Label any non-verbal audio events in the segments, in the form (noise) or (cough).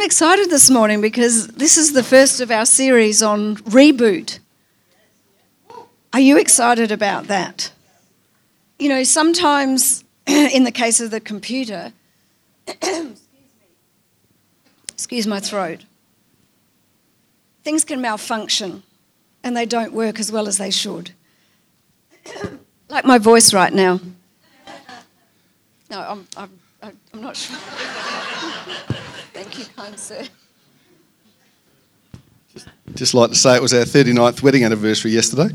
I'm excited this morning because this is the first of our series on reboot. Are you excited about that? You know, sometimes (clears throat) in the case of the computer, (clears throat) excuse my throat, things can malfunction and they don't work as well as they should. (clears throat) like my voice right now. No, I'm, I'm, I'm not sure. (laughs) You, sir. Just, just like to say it was our 39th wedding anniversary yesterday.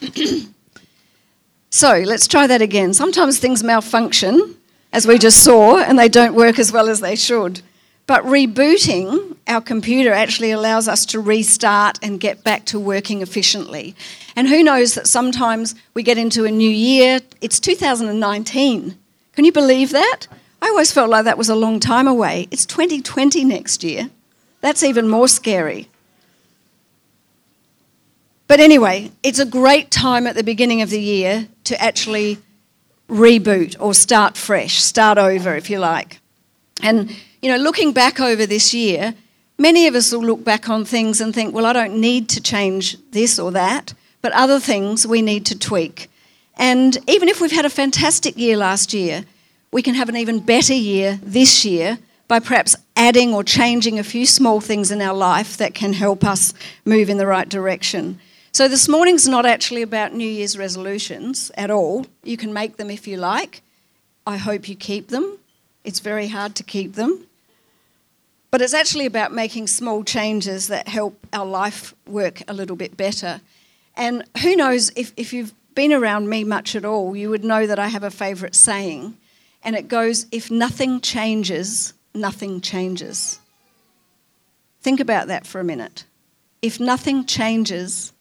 (coughs) so let's try that again. Sometimes things malfunction, as we just saw, and they don't work as well as they should. But rebooting our computer actually allows us to restart and get back to working efficiently. And who knows that sometimes we get into a new year, it's 2019. Can you believe that? I always felt like that was a long time away. It's 2020 next year. That's even more scary. But anyway, it's a great time at the beginning of the year to actually reboot or start fresh, start over, if you like. And you know, looking back over this year, many of us will look back on things and think, well, I don't need to change this or that, but other things we need to tweak. And even if we've had a fantastic year last year, we can have an even better year this year by perhaps adding or changing a few small things in our life that can help us move in the right direction. So, this morning's not actually about New Year's resolutions at all. You can make them if you like. I hope you keep them. It's very hard to keep them. But it's actually about making small changes that help our life work a little bit better. And who knows, if, if you've been around me much at all, you would know that I have a favourite saying, and it goes, If nothing changes, nothing changes. Think about that for a minute. If nothing changes,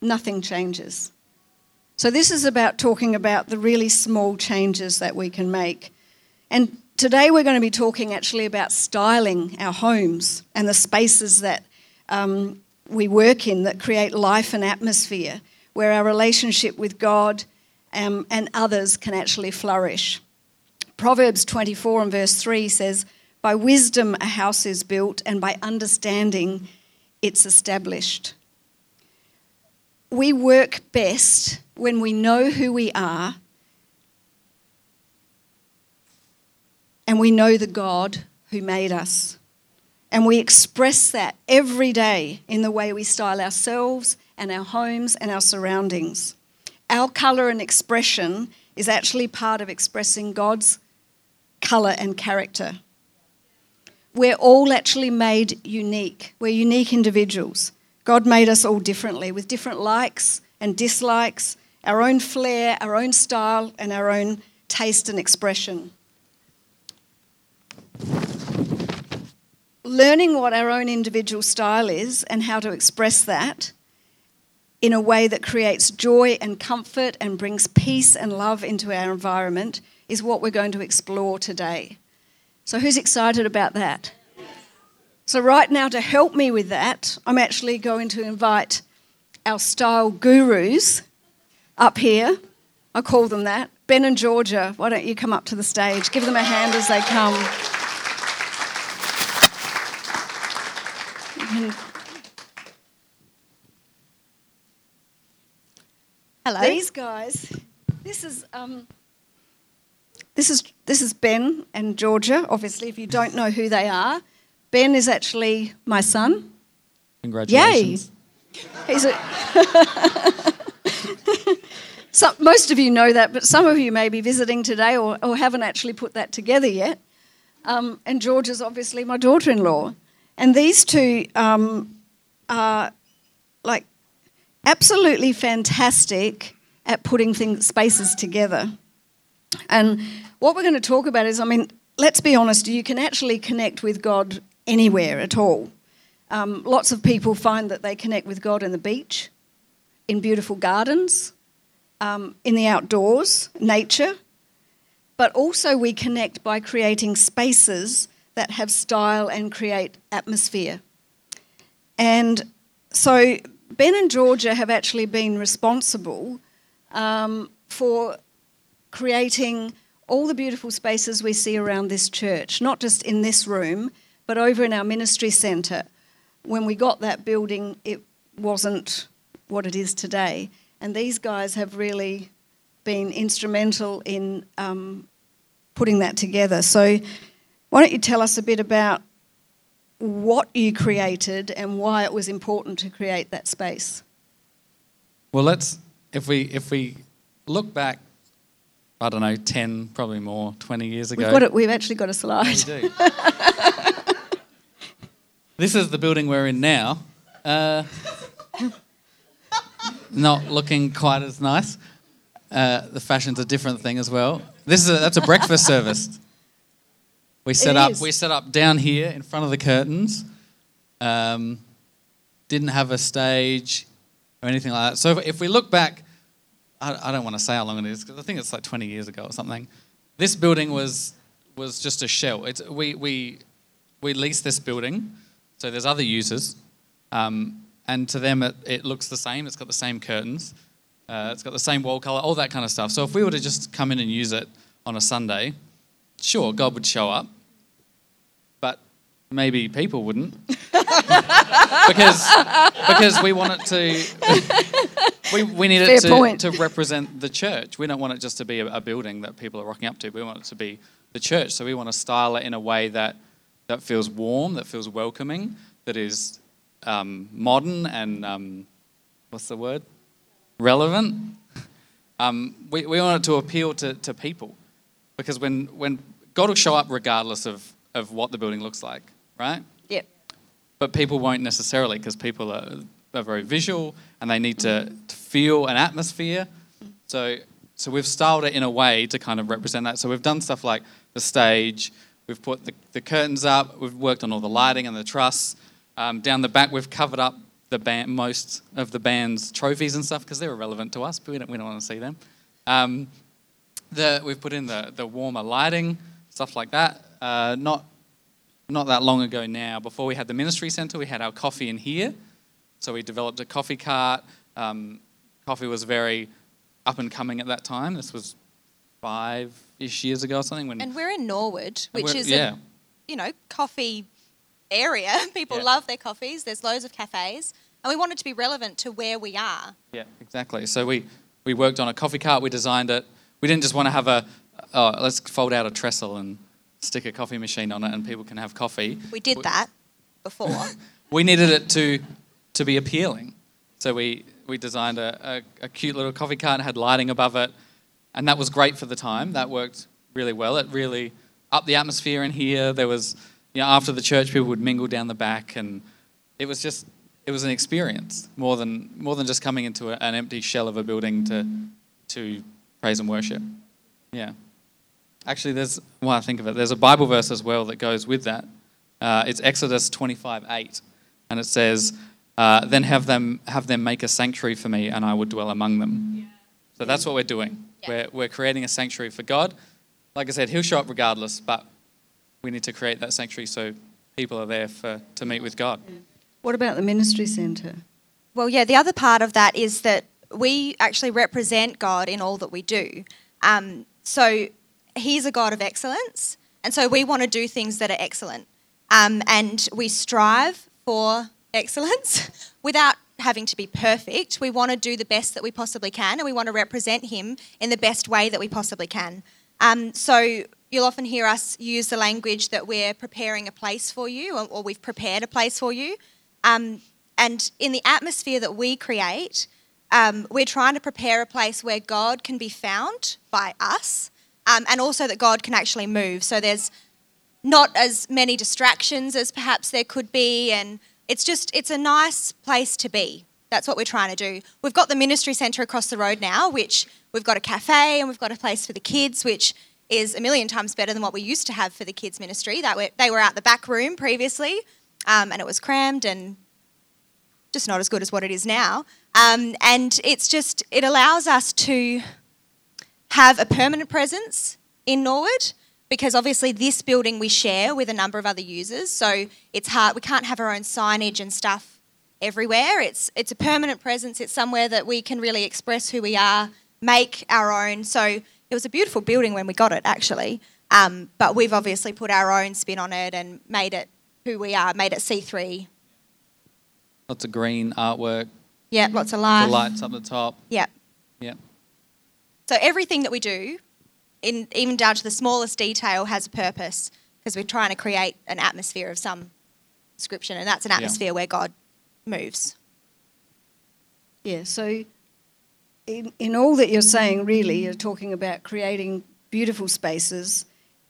nothing changes. So, this is about talking about the really small changes that we can make. And Today, we're going to be talking actually about styling our homes and the spaces that um, we work in that create life and atmosphere where our relationship with God um, and others can actually flourish. Proverbs 24 and verse 3 says, By wisdom a house is built, and by understanding it's established. We work best when we know who we are and we know the God who made us. And we express that every day in the way we style ourselves and our homes and our surroundings. Our colour and expression is actually part of expressing God's colour and character. We're all actually made unique. We're unique individuals. God made us all differently with different likes and dislikes, our own flair, our own style, and our own taste and expression. Learning what our own individual style is and how to express that in a way that creates joy and comfort and brings peace and love into our environment is what we're going to explore today. So, who's excited about that? So, right now, to help me with that, I'm actually going to invite our style gurus up here. I call them that. Ben and Georgia, why don't you come up to the stage? Give them a hand as they come. Hello. These guys, this is um, this is this is Ben and Georgia. Obviously, if you don't know who they are, Ben is actually my son. Congratulations. Yay! He's a (laughs) some, most of you know that, but some of you may be visiting today or, or haven't actually put that together yet. Um, and George is obviously my daughter in law. And these two um, are like absolutely fantastic at putting things, spaces together. And what we're going to talk about is I mean, let's be honest, you can actually connect with God anywhere at all. Um, lots of people find that they connect with God in the beach, in beautiful gardens, um, in the outdoors, nature, but also we connect by creating spaces that have style and create atmosphere. And so Ben and Georgia have actually been responsible um, for creating all the beautiful spaces we see around this church, not just in this room, but over in our ministry centre. When we got that building, it wasn't what it is today. And these guys have really been instrumental in um, putting that together. So, why don't you tell us a bit about what you created and why it was important to create that space? Well, let's if we if we look back, I don't know, ten, probably more, twenty years ago. We've it. We've actually got a slide. we do. (laughs) this is the building we're in now. Uh, (laughs) not looking quite as nice. Uh, the fashion's a different thing as well. This is a, that's a breakfast service. We set It up is. we set up down here in front of the curtains. Um, didn't have a stage or anything like that. So if, if we look back, I, I don't want to say how long it is because I think it's like 20 years ago or something. This building was was just a shell. It's, we we we lease this building, so there's other users, um, and to them it, it looks the same. It's got the same curtains, uh, it's got the same wall color, all that kind of stuff. So if we were to just come in and use it on a Sunday, sure, God would show up, maybe people wouldn't, (laughs) because because we want it to. (laughs) We, we need Fair it to, point. to represent the church. We don't want it just to be a, a building that people are rocking up to. We want it to be the church. So we want to style it in a way that, that feels warm, that feels welcoming, that is um, modern and um, what's the word? Relevant. Um, we, we want it to appeal to, to people because when, when God will show up regardless of, of what the building looks like, right? Yep. but people won't necessarily because people are, are very visual and they need to, to feel an atmosphere. So, so we've styled it in a way to kind of represent that. So we've done stuff like the stage, we've put the, the curtains up, we've worked on all the lighting and the truss. Um, down the back, we've covered up the band, most of the band's trophies and stuff because they're irrelevant to us, but we don't, we don't want to see them. Um, the, we've put in the, the warmer lighting, stuff like that. Uh, not not that long ago now, before we had the ministry centre, we had our coffee in here. So we developed a coffee cart. Um, coffee was very up and coming at that time. This was five ish years ago or something. When And we're in Norwood, which is yeah. a you know coffee area. (laughs) People Yeah. love their coffees. There's loads of cafes, and we wanted to be relevant to where we are. Yeah, exactly. So we, we worked on a coffee cart, we designed it. We didn't just want to have a, oh, let's fold out a trestle and stick a coffee machine on it and people can have coffee. We did that before. (laughs) We needed it to, to be appealing. So we, we designed a, a, a cute little coffee cart, had lighting above it, and that was great for the time. That worked really well. It really upped the atmosphere in here. There was, you know, after the church, people would mingle down the back, and it was just, it was an experience more than more than just coming into a, an empty shell of a building to to praise and worship. Yeah. Actually, there's, well, I think of it, there's a Bible verse as well that goes with that. Uh, it's Exodus 25 8, and it says, uh, Then have them, have them make a sanctuary for me, and I will dwell among them. So that's what we're doing. Yeah. We're, we're creating a sanctuary for God. Like I said, He'll show up regardless, but we need to create that sanctuary so people are there for, to meet with God. What about the ministry centre? Well, yeah, the other part of that is that we actually represent God in all that we do. Um, so He's a God of excellence, and so we want to do things that are excellent. Um, and we strive for excellence (laughs) without having to be perfect. We want to do the best that we possibly can, and we want to represent Him in the best way that we possibly can. Um, so you'll often hear us use the language that we're preparing a place for you, or, or we've prepared a place for you. Um, and in the atmosphere that we create, um, we're trying to prepare a place where God can be found by us, um, and also that God can actually move. So there's not as many distractions as perhaps there could be, and it's just it's a nice place to be. That's what we're trying to do. We've got the ministry centre across the road now, which we've got a cafe and we've got a place for the kids, which is a million times better than what we used to have for the kids ministry. That they were out the back room previously, um, and it was crammed and just not as good as what it is now. Um, and it's just it allows us to have a permanent presence in Norwood because obviously this building we share with a number of other users, so it's hard. We can't have our own signage and stuff everywhere. It's it's a permanent presence. It's somewhere that we can really express who we are, make our own. So it was a beautiful building when we got it, actually. Um, but we've obviously put our own spin on it and made it who we are, made it C3. Lots of green artwork, Yeah, lots of lights. the lights up the top. Yeah. Yeah. So everything that we do, in, even down to the smallest detail, has a purpose because we're trying to create an atmosphere of some description, and that's an Yeah. atmosphere where God moves. Yeah, so in, in all that you're saying, really, you're talking about creating beautiful spaces,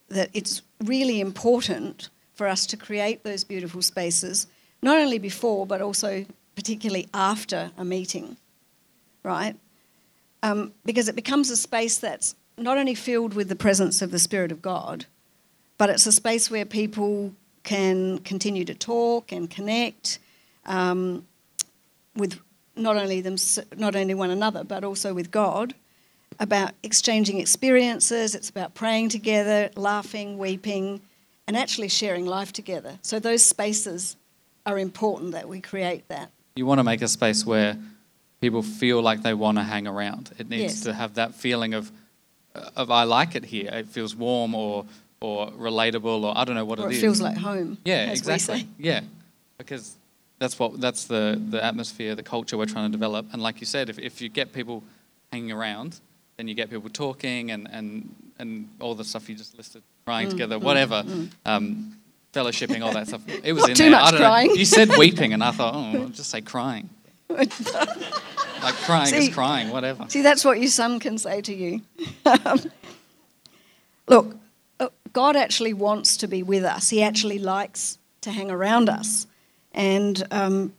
that it's really important for us to create those beautiful spaces, not only before, but also particularly after a meeting, right? Um, because it becomes a space that's not only filled with the presence of the Spirit of God, but it's a space where people can continue to talk and connect um, with not only them, not only one another, but also with God, about exchanging experiences. It's about praying together, laughing, weeping, and actually sharing life together. So those spaces are important that we create that. You want to make a space where people feel like they want to hang around. It needs Yes. to have that feeling of, of I like it here. It feels warm or or relatable or I don't know what Or it it is. feels like home. Yeah, exactly. Yeah, because that's what that's the the atmosphere, the culture we're trying to develop. And like you said, if if you get people hanging around, then you get people talking and and and all the stuff you just listed, crying Mm, together, whatever, um, fellowshipping, all that stuff. It was Not in too there. much I don't crying. know. You said weeping, and I thought, oh, I'll just say crying. (laughs) like crying See- is crying, whatever. See, that's what your son can say to you. Look, uh, God actually wants to be with us. He actually likes to hang around us. And um,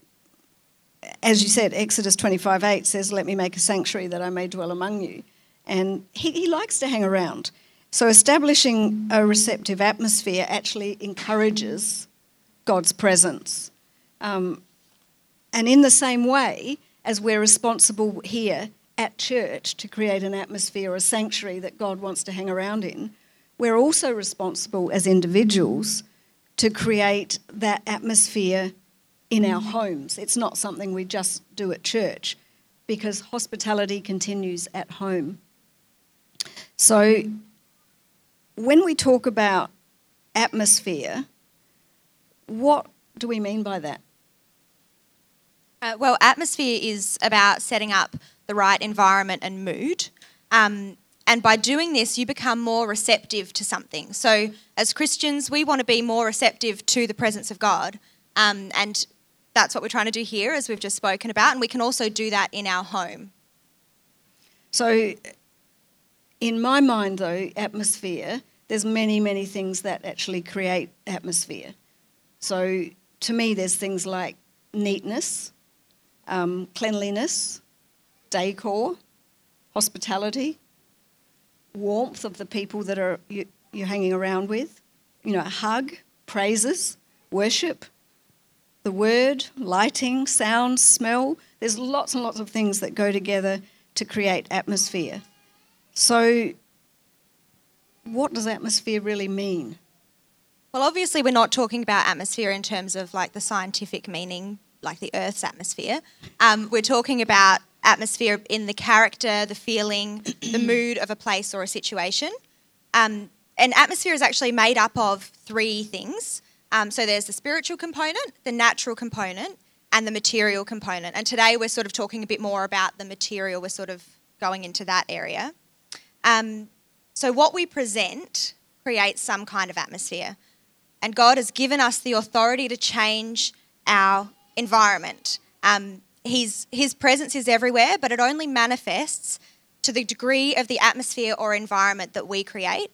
as you said, Exodus 25 8 says, Let me make a sanctuary that I may dwell among you. And he, he likes to hang around. So establishing a receptive atmosphere actually encourages God's presence. Um, and in the same way as we're responsible here at church to create an atmosphere, a sanctuary that God wants to hang around in, we're also responsible as individuals to create that atmosphere in our mm. homes. It's not something we just do at church because hospitality continues at home. So when we talk about atmosphere, what do we mean by that? Uh, well, atmosphere is about setting up the right environment and mood. Um, and by doing this, you become more receptive to something. So, as Christians, we want to be more receptive to the presence of God. Um, and that's what we're trying to do here, as we've just spoken about. And we can also do that in our home. So, in my mind, though, atmosphere, there's many, many things that actually create atmosphere. So, to me, there's things like neatness, um, cleanliness, decor, hospitality, warmth of the people that are you, you're hanging around with, you know, a hug, praises, worship, the word, lighting, sound, smell. There's lots and lots of things that go together to create atmosphere. So, what does atmosphere really mean? Well, obviously, we're not talking about atmosphere in terms of like the scientific meaning, like the Earth's atmosphere. Um, we're talking about atmosphere in the character, the feeling, the (clears throat) mood of a place or a situation. Um, and atmosphere is actually made up of three things. Um, so there's the spiritual component, the natural component, and the material component. And today we're sort of talking a bit more about the material. We're sort of going into that area. Um, so what we present creates some kind of atmosphere. And God has given us the authority to change our environment. Um, his, his presence is everywhere, but it only manifests to the degree of the atmosphere or environment that we create.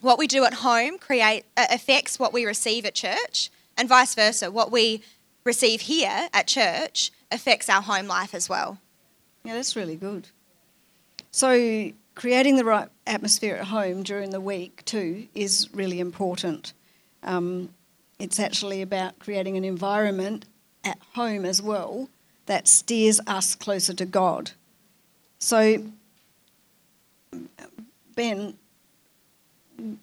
What we do at home create, uh, affects what we receive at church, and vice versa. What we receive here at church affects our home life as well. Yeah, that's really good. So, creating the right atmosphere at home during the week, too, is really important. Um, it's actually about creating an environment at home as well that steers us closer to God. So, Ben,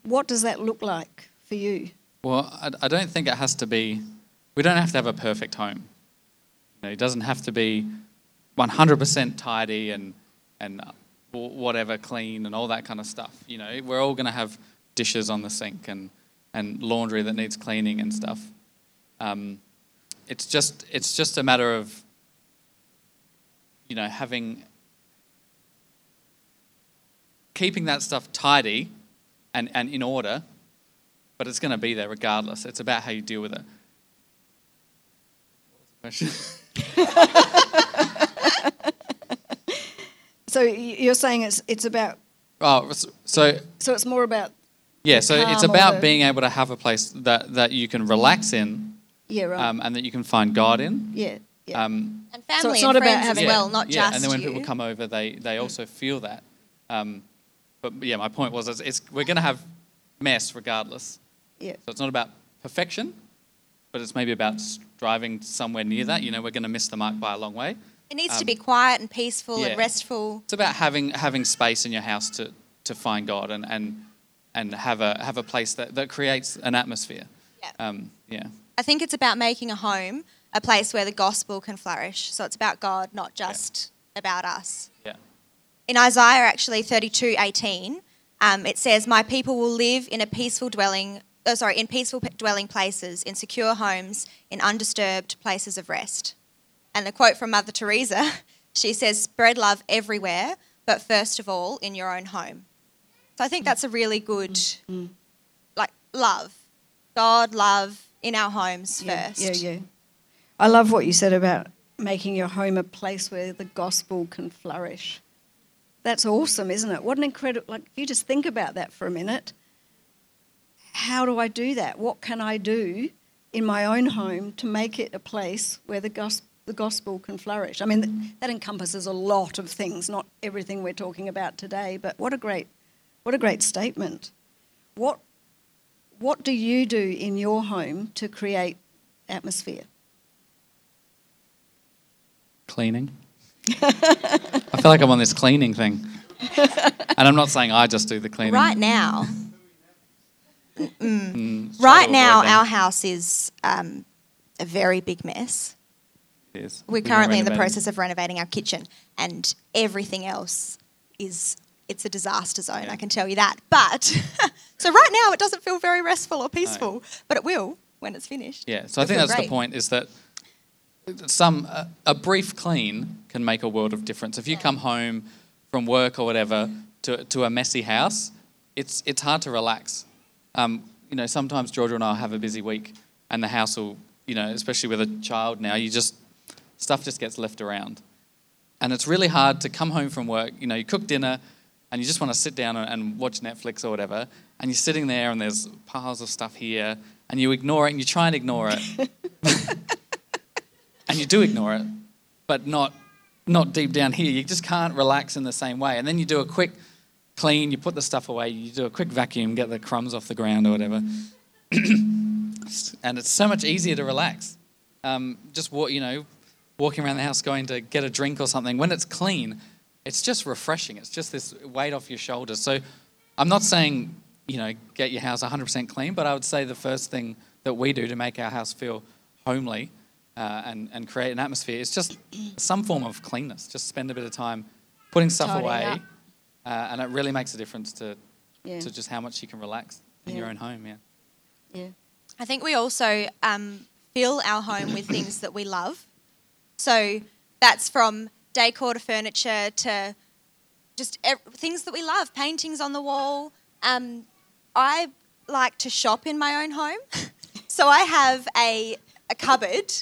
what does that look like for you? Well, I, don't think it has to be. We don't have to have a perfect home. You know, it doesn't have to be 100% tidy and and whatever clean and all that kind of stuff. You know, we're all going to have dishes on the sink and, and laundry that needs cleaning and stuff. Um, it's just it's just a matter of you know having keeping that stuff tidy and, and in order, but it's going to be there regardless. It's about how you deal with it. What was the question? (laughs) So you're saying it's it's about oh, so so it's more about yeah, so it's calm or about being able to have a place that, that you can relax in yeah right um, and that you can find God in. yeah yeah Um, And So family it's and not about friends as having- well, not yeah, just and then when you. people come over, they they also feel that. Um, but yeah, my point was, it's, it's we're going to have mess regardless. yeah So it's not about perfection, but it's maybe about striving somewhere near that. You know, we're going to miss the mark by a long way. It needs to Um, be quiet and peaceful yeah. and restful. It's about having having space in your house to, to find God and, and and have a have a place that, that creates an atmosphere. Yeah. Um, yeah. I think it's about making a home a place where the gospel can flourish. So it's about God, not just about us. Yeah. In Isaiah, actually, 32 18, um, it says, My people will live in a peaceful dwelling, oh, sorry, in peaceful p- dwelling places, in secure homes, in undisturbed places of rest. And a quote from Mother Teresa, (laughs) she says, Spread love everywhere, but first of all, in your own home. So I think mm. that's a really good, mm. Mm. like, love. God, love in our homes yeah, first. yeah yeah I love what you said about making your home a place where the gospel can flourish. That's awesome, isn't it? What an incredible like if you just think about that for a minute. How do I do that? What can I do in my own home to make it a place where the gospel the gospel can flourish. I mean, that encompasses a lot of things, not everything we're talking about today, but what a great, what a great statement. What, what do you do in your home to create atmosphere? Cleaning. (laughs) I feel like I'm on this cleaning thing. And I'm not saying I just do the cleaning. Right now, Mm, right now, our house is um, a very big mess. It is. We're We've currently in the process of renovating our kitchen, and everything else is it's a disaster zone. I can tell you that. But (laughs) so right now, it doesn't feel very restful or peaceful, but it will when it's finished. Yeah, so I It'll think that's great. the point is that some a, a brief clean can make a world of difference. If you come home from work or whatever to, to a messy house, it's it's hard to relax. Um, you know, sometimes Georgia and I have a busy week, and the house will, you know, especially with a child now, you just stuff just gets left around, and it's really hard to come home from work. You know, you cook dinner, and you just want to sit down and, and watch Netflix or whatever, and you're sitting there, and there's piles of stuff here, and you ignore it, and you try and ignore it, (laughs) and you do ignore it, but not not deep down here. You just can't relax in the same way. And then you do a quick clean, you put the stuff away, you do a quick vacuum, get the crumbs off the ground or whatever, (clears throat) and it's so much easier to relax. Um, just walk, you know, walking around the house, going to get a drink or something. When it's clean, it's just refreshing. It's just this weight off your shoulders. So, I'm not saying you know get your house 100% clean, but I would say the first thing that we do to make our house feel homely uh, and and create an atmosphere is just some form of cleanness. Just spend a bit of time putting stuff Tidying away, uh, and it really makes a difference to Yeah, to just how much you can relax in Yeah. your own home. Yeah. yeah, I think we also um, fill our home with things that we love. So that's from decor to furniture to just ev- things that we love, paintings on the wall. Um, I like to shop in my own home. (laughs) so I have a, a cupboard.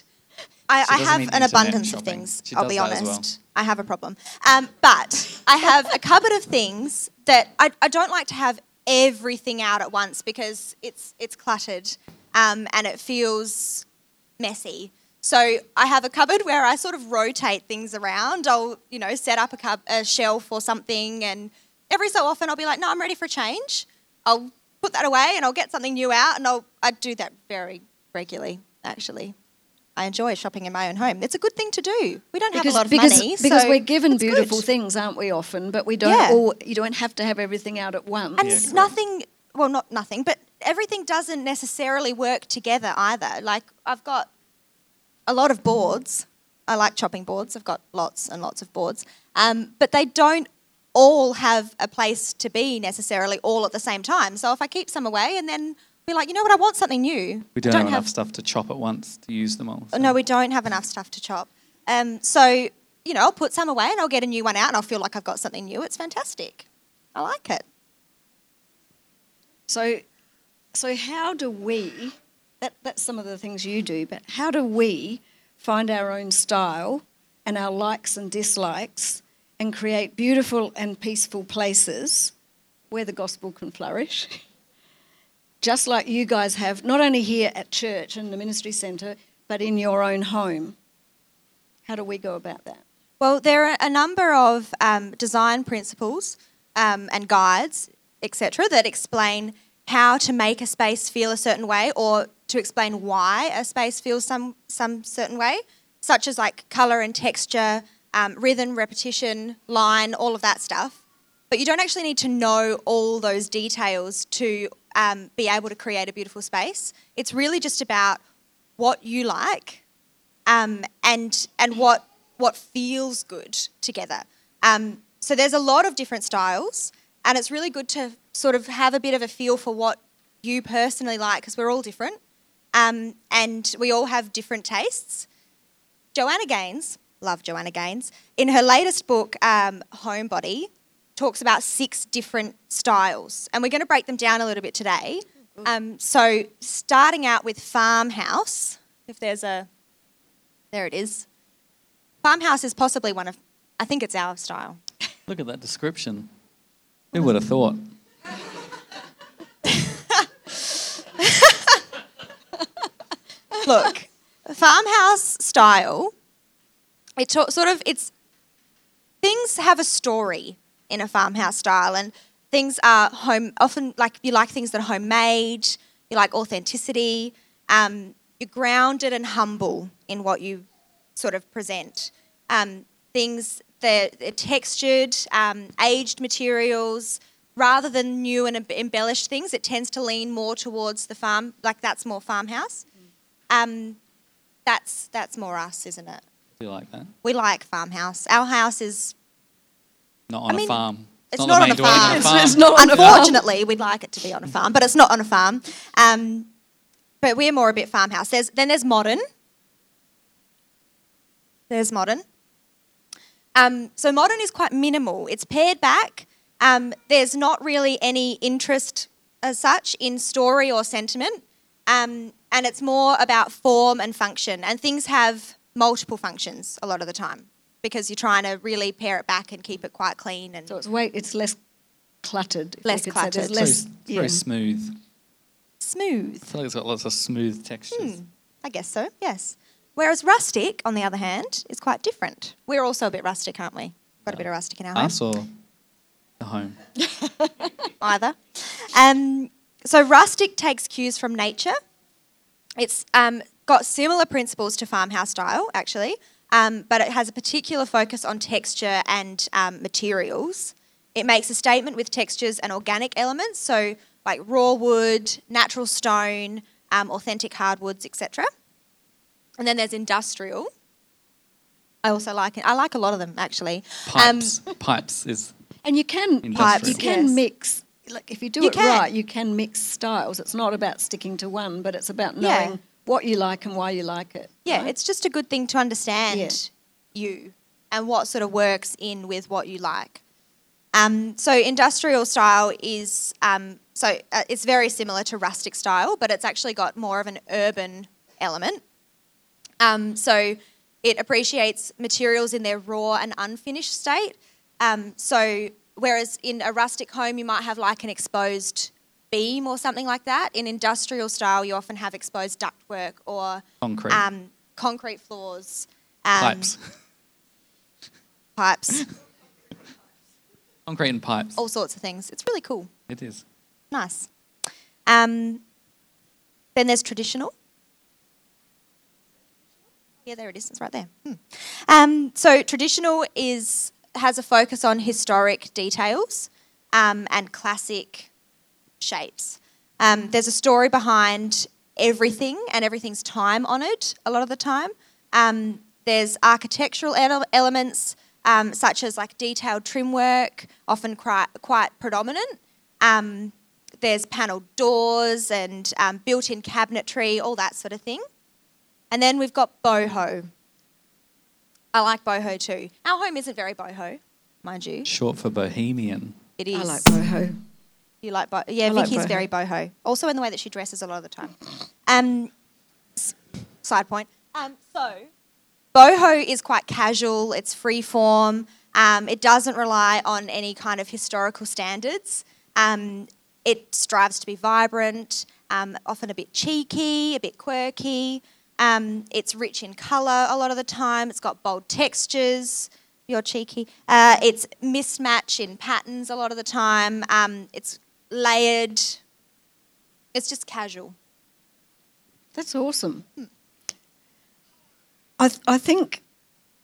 I, I have an abundance of things, She I'll be honest. well. I have a problem. Um, but I have a cupboard of things that I, I don't like to have everything out at once because it's it's cluttered um, and it feels messy. So I have a cupboard where I sort of rotate things around. I'll you know set up a, cub, a shelf or something, and every so often I'll be like, no, I'm ready for a change. I'll put that away and I'll get something new out, and I'll I do that very regularly actually. I enjoy shopping in my own home. It's a good thing to do. We don't have a lot of because, money, because so we're given beautiful good. things, aren't we? Often, but we don't. Yeah. All, you don't have to have everything out at once. And Yeah, nothing, well, not nothing, but everything doesn't necessarily work together either. Like, I've got a lot of boards. I like chopping boards. I've got lots and lots of boards. Um, but they don't all have a place to be necessarily all at the same time. So if I keep some away and then be like, you know what, I want something new. We I don't, have enough stuff to chop at once to use them all. so- No, we don't have enough stuff to chop. Um, so, you know, I'll put some away and I'll get a new one out and I'll feel like I've got something new. It's fantastic. I like it. So, so how do we? That, that's some of the things you do, but how do we find our own style and our likes and dislikes and create beautiful and peaceful places where the gospel can flourish? (laughs) Just like you guys have, not only here at church and the ministry centre, but in your own home. How do we go about that? Well, there are a number of um, design principles um, and guides, etc., that explain how to make a space feel a certain way or to explain why a space feels some, some certain way, such as like colour and texture, um, rhythm, repetition, line, all of that stuff. But you don't actually need to know all those details to um, be able to create a beautiful space. It's really just about what you like um, and and what what feels good together. Um, so there's a lot of different styles, and it's really good to sort of have a bit of a feel for what you personally like because we're all different, um, and we all have different tastes. Joanna Gaines, love Joanna Gaines, in her latest book, um, Homebody, talks about six different styles, and we're going to break them down a little bit today. Um, so starting out with farmhouse, if there's a, there it is. Farmhouse is possibly one of, I think it's our style. Look at that description. Who would have thought? Look, farmhouse style. It to- sort of it's things have a story in a farmhouse style, and things are home. Often, like you like things that are homemade. You like authenticity. Um, you're grounded and humble in what you sort of present. Um, things that are textured, um, aged materials, rather than new and embellished things. It tends to lean more towards the farm, like that's more farmhouse. Um, that's that's more us, isn't it? Do you like that? We like farmhouse. Our house is Not on I mean, a farm. it's not, not on a farm. It's- (laughs) it's not on a farm. unfortunately we'd like it to be on a farm, but it's not on a farm. Um, but we're more a bit farmhouse. There's then there's modern. There's modern. Um, so modern is quite minimal. It's pared back. Um, there's not really any interest as such in story or sentiment, um, and it's more about form and function. And things have multiple functions a lot of the time because you're trying to really pare it back and keep it quite clean and So it's way it's less cluttered. if we Less could cluttered. It's less. very, it's yeah. very smooth. smooth. I feel like it's got lots of smooth textures. Hmm, I guess so, yes. Whereas rustic, on the other hand, is quite different. We're also a bit rustic, aren't we? Got a bit of rustic in our home. Us or the home? (laughs) Either. Um, so rustic takes cues from nature. It's um, got similar principles to farmhouse style, actually, um, but it has a particular focus on texture and um, materials. It makes a statement with textures and organic elements, so like raw wood, natural stone, um, authentic hardwoods, etc. And then there's industrial. I also like it. I like a lot of them actually. Um, Pipes. Pipes is And you can Industrial. you can Yes. mix like if you do You it can. right, you can mix styles. It's not about sticking to one, but it's about Yeah. knowing what you like and why you like it. Yeah, right? it's just a good thing to understand Yeah. you and what sort of works in with what you like. Um, so industrial style is um, so uh, it's very similar to rustic style, but it's actually got more of an urban element. Um, so it appreciates materials in their raw and unfinished state. Um, so whereas in a rustic home you might have like an exposed beam or something like that, in industrial style you often have exposed ductwork or concrete. um, concrete floors, um, pipes. pipes, concrete and pipes. all sorts of things. It's really cool. It is. Nice. Um, then there's traditional. Yeah, there it is. It's right there. Hmm. Um, so traditional is has a focus on historic details um, and classic shapes. Um, there's a story behind everything, and everything's time honoured a lot of the time. Um, there's architectural ele- elements, um, such as like detailed trim work, often quite, quite predominant. Um, there's panelled doors and um, built in cabinetry, all that sort of thing. And then we've got boho. I like boho too. Our home isn't very boho, mind you. Short for bohemian. It is. I like boho. You like boho? Yeah, I like Vicky's boho. very boho. Also in the way that she dresses a lot of the time. Um, side point. Um, so, boho is quite casual. It's free form. Um, it doesn't rely on any kind of historical standards. Um, it strives to be vibrant, um, often a bit cheeky, a bit quirky. Um, it's rich in colour a lot of the time. It's got bold textures. You're cheeky. Uh, it's mismatch in patterns a lot of the time. Um, it's layered. It's just casual. That's awesome. I, th- I think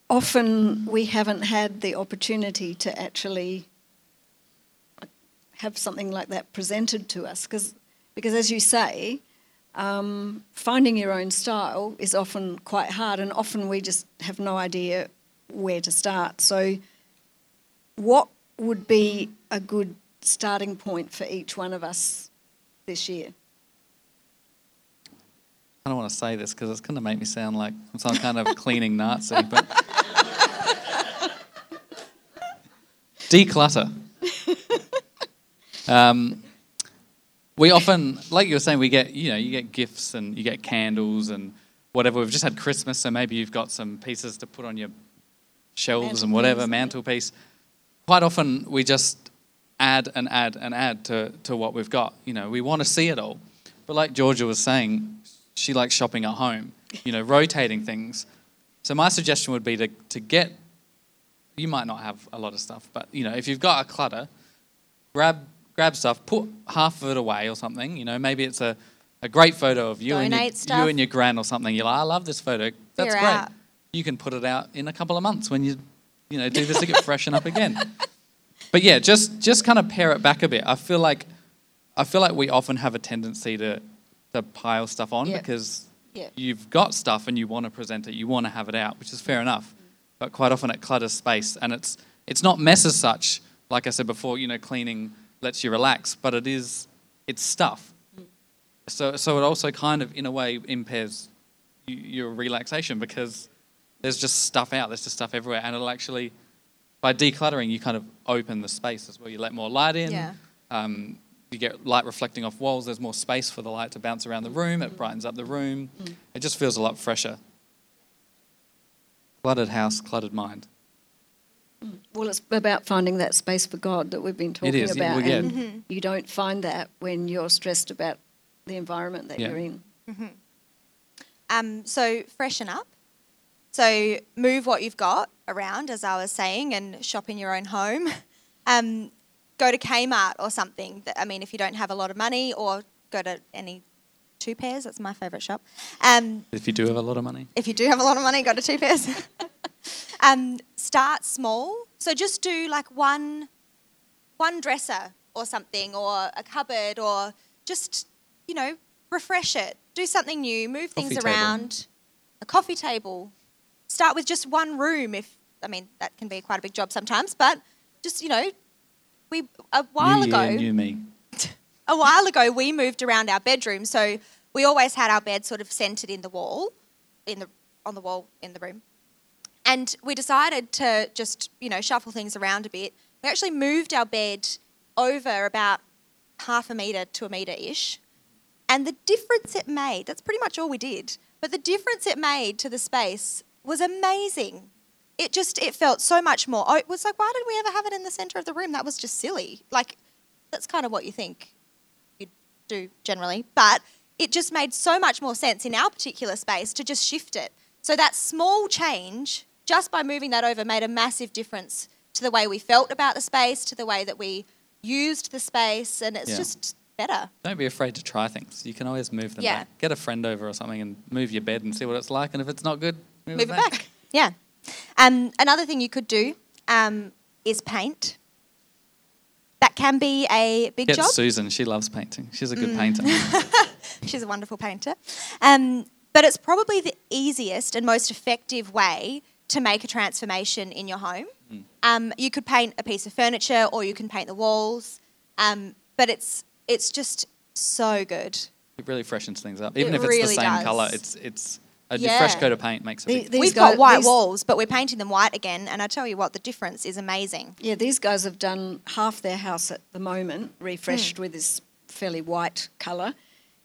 often we haven't had the opportunity to actually have something like that presented to us because, because as you say, um, finding your own style is often quite hard, and often we just have no idea where to start. So, what would be a good starting point for each one of us this year? I don't want to say this because it's going to make me sound like I'm some kind of cleaning Nazi, but (laughs) declutter. (laughs) Um, we often, like you were saying, we get you know you get gifts and you get candles and whatever. We've just had Christmas, so maybe you've got some pieces to put on your shelves and whatever mantelpiece. Quite often we just add and add and add to, to what we've got. You know, we want to see it all. But like Georgia was saying, she likes shopping at home, you know, rotating things. So my suggestion would be to, to get, you might not have a lot of stuff, but you know, if you've got a clutter, grab grab stuff, put half of it away or something. You know, maybe it's a, a great photo of you and your, Donate stuff. you and your gran or something. You're like, I love this photo. That's Clear great. out. You can put it out in a couple of months when you, you know, do this to get (laughs) freshen up again. But yeah, just just kind of pare it back a bit. I feel like I feel like we often have a tendency to to pile stuff on Yeah. because Yeah. you've got stuff and you want to present it, you want to have it out, which is fair enough. But quite often it clutters space, and it's it's not mess as such. Like I said before, you know, cleaning lets you relax, but it is it's stuff. So so it also kind of in a way impairs y- your relaxation because there's just stuff out, there's just stuff everywhere, and it'll actually by decluttering you kind of open the space as well. You let more light in. Yeah. Um, you get light reflecting off walls. There's more space for the light to bounce around the room. Mm. It brightens up the room. It just feels a lot fresher. Cluttered house, cluttered mind. Well, it's about finding that space for God that we've been talking is, yeah, about. well, yeah. And Mm-hmm. you don't find that when you're stressed about the environment that Yeah. you're in. Um, so freshen up. So move what you've got around, as I was saying, and shop in your own home. (laughs) Um, go to Kmart or something. That, I mean, if you don't have a lot of money, or go to any two pairs. That's my favourite shop. Um, If you do have a lot of money. if you do have a lot of money, go to two pairs. (laughs) um, start small. So just do like one, one dresser or something, or a cupboard, or just you know refresh it. Do something new. Move things Coffee table. around. A coffee table. Start with just one room. If I mean that can be quite a big job sometimes, but just you know, we a while new ago year, new me. (laughs) a while ago we moved around our bedroom so we always had our bed sort of centered in the wall in the on the wall in the room and we decided to just you know shuffle things around a bit. We actually moved our bed over about half a meter to a meter ish and the difference it made that's pretty much all we did but the difference it made to the space was amazing. It just it felt so much more oh, it was like why did we ever have it in the center of the room? That was just silly. Like that's kind of what you think you'd do generally, but it just made so much more sense in our particular space to just shift it. So that small change, just by moving that over, made a massive difference to the way we felt about the space, to the way that we used the space, and it's Yeah. just better. Don't be afraid to try things. You can always move them Yeah. back. Get a friend over or something and move your bed and see what it's like. And if it's not good, move, Move it back. Yeah. Um, another thing you could do um, is paint. That can be a big Get job. Susan. She loves painting. She's a good Mm. painter. (laughs) She's a wonderful painter. Um, but it's probably the easiest and most effective way to make a transformation in your home. Hmm. Um, you could paint a piece of furniture, or you can paint the walls. Um, but it's it's just so good. It really freshens things up. Even It if it's really the same does. colour, it's it's a Yeah. fresh coat of paint makes a The- big difference. We've got white these- walls, but we're painting them white again. And I tell you what, the difference is amazing. Yeah, these guys have done half their house at the moment, refreshed Hmm. with this fairly white colour,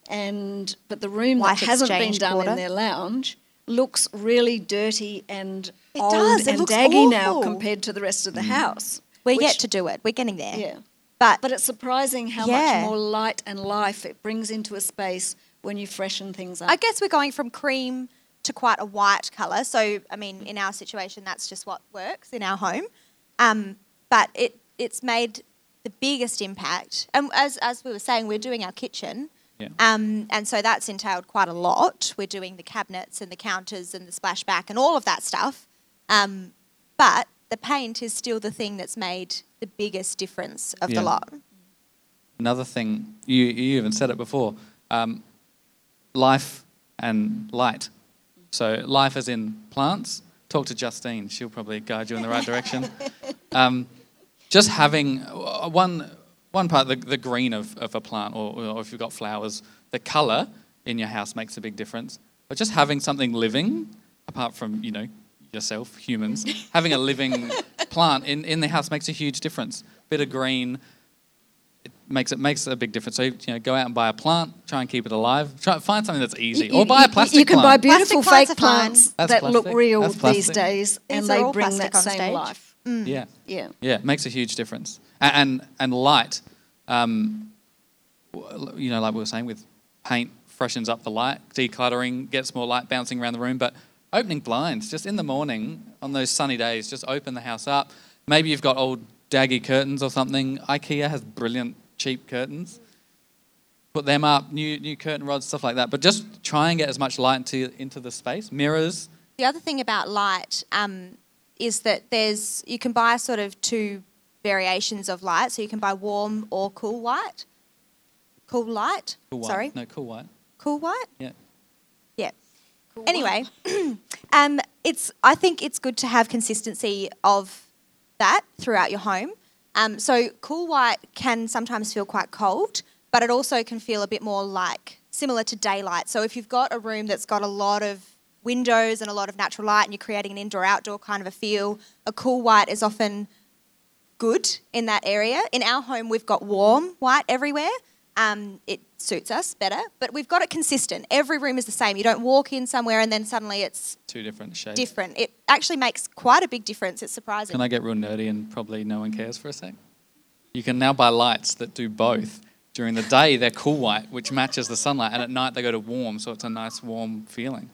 and but the room Life that hasn't been done quarter. in their lounge looks really dirty and It old does, it and looks daggy now compared to the rest Mm. of the house. We're which- yet to do it. We're getting there. yeah, But, but it's surprising how Yeah. much more light and life it brings into a space when you freshen things up. I guess we're going from cream to quite a white colour. So, I mean, in our situation, that's just what works in our home. Um, but it it's made the biggest impact. And as, as we were saying, we're doing our kitchen. Yeah. Um, and so that's entailed quite a lot. We're doing the cabinets and the counters and the splashback and all of that stuff. Um, but the paint is still the thing that's made the biggest difference of Yeah. the lot. Another thing, you, you even said it before, um, life and light. So life as in plants. Talk to Justine; she'll probably guide you in the right direction. (laughs) Um, just having uh, one one part, the, the green of, of a plant, or, or if you've got flowers, the colour in your house makes a big difference. But just having something living, apart from you know yourself, humans, (laughs) having a living plant in, in the house makes a huge difference. Bit of green, it makes it makes a big difference. So you know, go out and buy a plant, try and keep it alive. Try find something that's easy, You- or buy a plastic plant. You can buy beautiful Plastic fake plants plants That's that look real these days, and These are they bring that same stage. life. Mm. yeah, Yeah. yeah, it makes a huge difference. And and, light, um, you know, like we were saying with paint, freshens up the light. Decluttering gets more light bouncing around the room. But opening blinds, just in the morning on those sunny days, just open the house up. Maybe you've got old daggy curtains or something. IKEA has brilliant cheap curtains. Put them up, new new curtain rods, stuff like that. But just try and get as much light into into the space. Mirrors. The other thing about light um, is that there's you can buy sort of two variations of light. So you can buy warm or cool white. Cool light. Cool white. Sorry, No, cool white. cool white. Yeah. Yeah. Anyway, (clears throat) um, it's I think it's good to have consistency of that throughout your home. Um, so cool white can sometimes feel quite cold, but it also can feel a bit more like similar to daylight. So if you've got a room that's got a lot of windows and a lot of natural light and you're creating an indoor outdoor kind of a feel, a cool white is often good in that area. In our home, we've got warm white everywhere. Um, it suits us better, but we've got it consistent. Every room is the same. You don't walk in somewhere and then suddenly it's Two different shades. different. It actually makes quite a big difference. It's surprising. Can I get real nerdy and probably no one cares for a sec? You can now buy lights that do both. During the day, they're cool white, which matches the sunlight, and at night, they go to warm, so it's a nice warm feeling.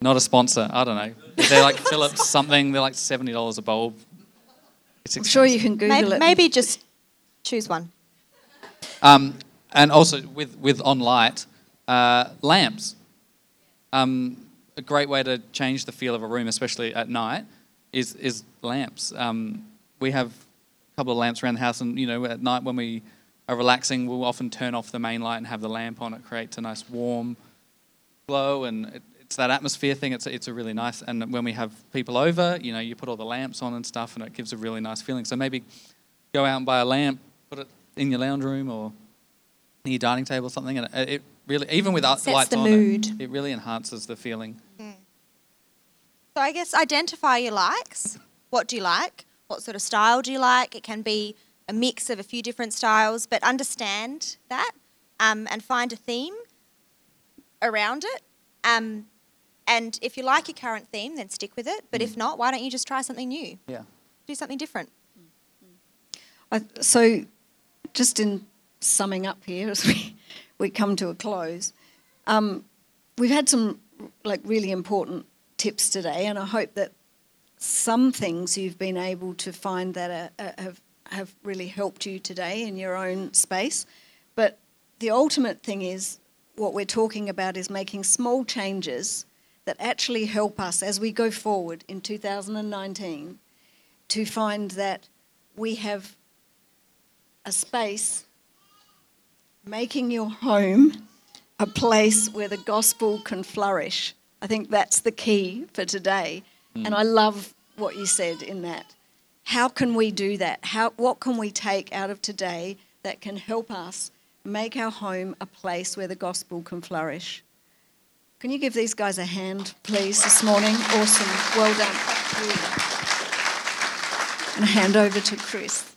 Not a sponsor, I don't know. They're like (laughs) Philips something, they're like $70 a bulb. It's I'm sure you can Google maybe, it. maybe just choose one. Um, and also with, with on light, uh, lamps. Um, a great way to change the feel of a room, especially at night, is, is lamps. Um, we have a couple of lamps around the house, and you know, at night when we are relaxing, we'll often turn off the main light and have the lamp on. It creates a nice warm glow, and it, it's that atmosphere thing. It's it's a really nice. And when we have people over, you know, you put all the lamps on and stuff, and it gives a really nice feeling. So maybe go out and buy a lamp, put it in your lounge room or in your dining table or something, and it, it really, even without Sets lights the on, mood. It, it really enhances the feeling. So I guess identify your likes. What do you like? What sort of style do you like? It can be a mix of a few different styles, but understand that um, and find a theme around it. Um, and if you like your current theme, then stick with it. But if not, why don't you just try something new? Yeah. Do something different. I, so, just in summing up here (laughs) as we, we come to a close, um, we've had some like really important tips today, and I hope that some things you've been able to find that are, are, have have really helped you today in your own space. But the ultimate thing is what we're talking about is making small changes that actually help us as we go forward in 2019 to find that we have a space making your home a place where the gospel can flourish. I think that's the key for today. Hmm. And I love what you said in that. How can we do that? How, what can we take out of today that can help us make our home a place where the gospel can flourish? Can you give these guys a hand, please, this morning? Awesome. Well done. And hand over to Chris.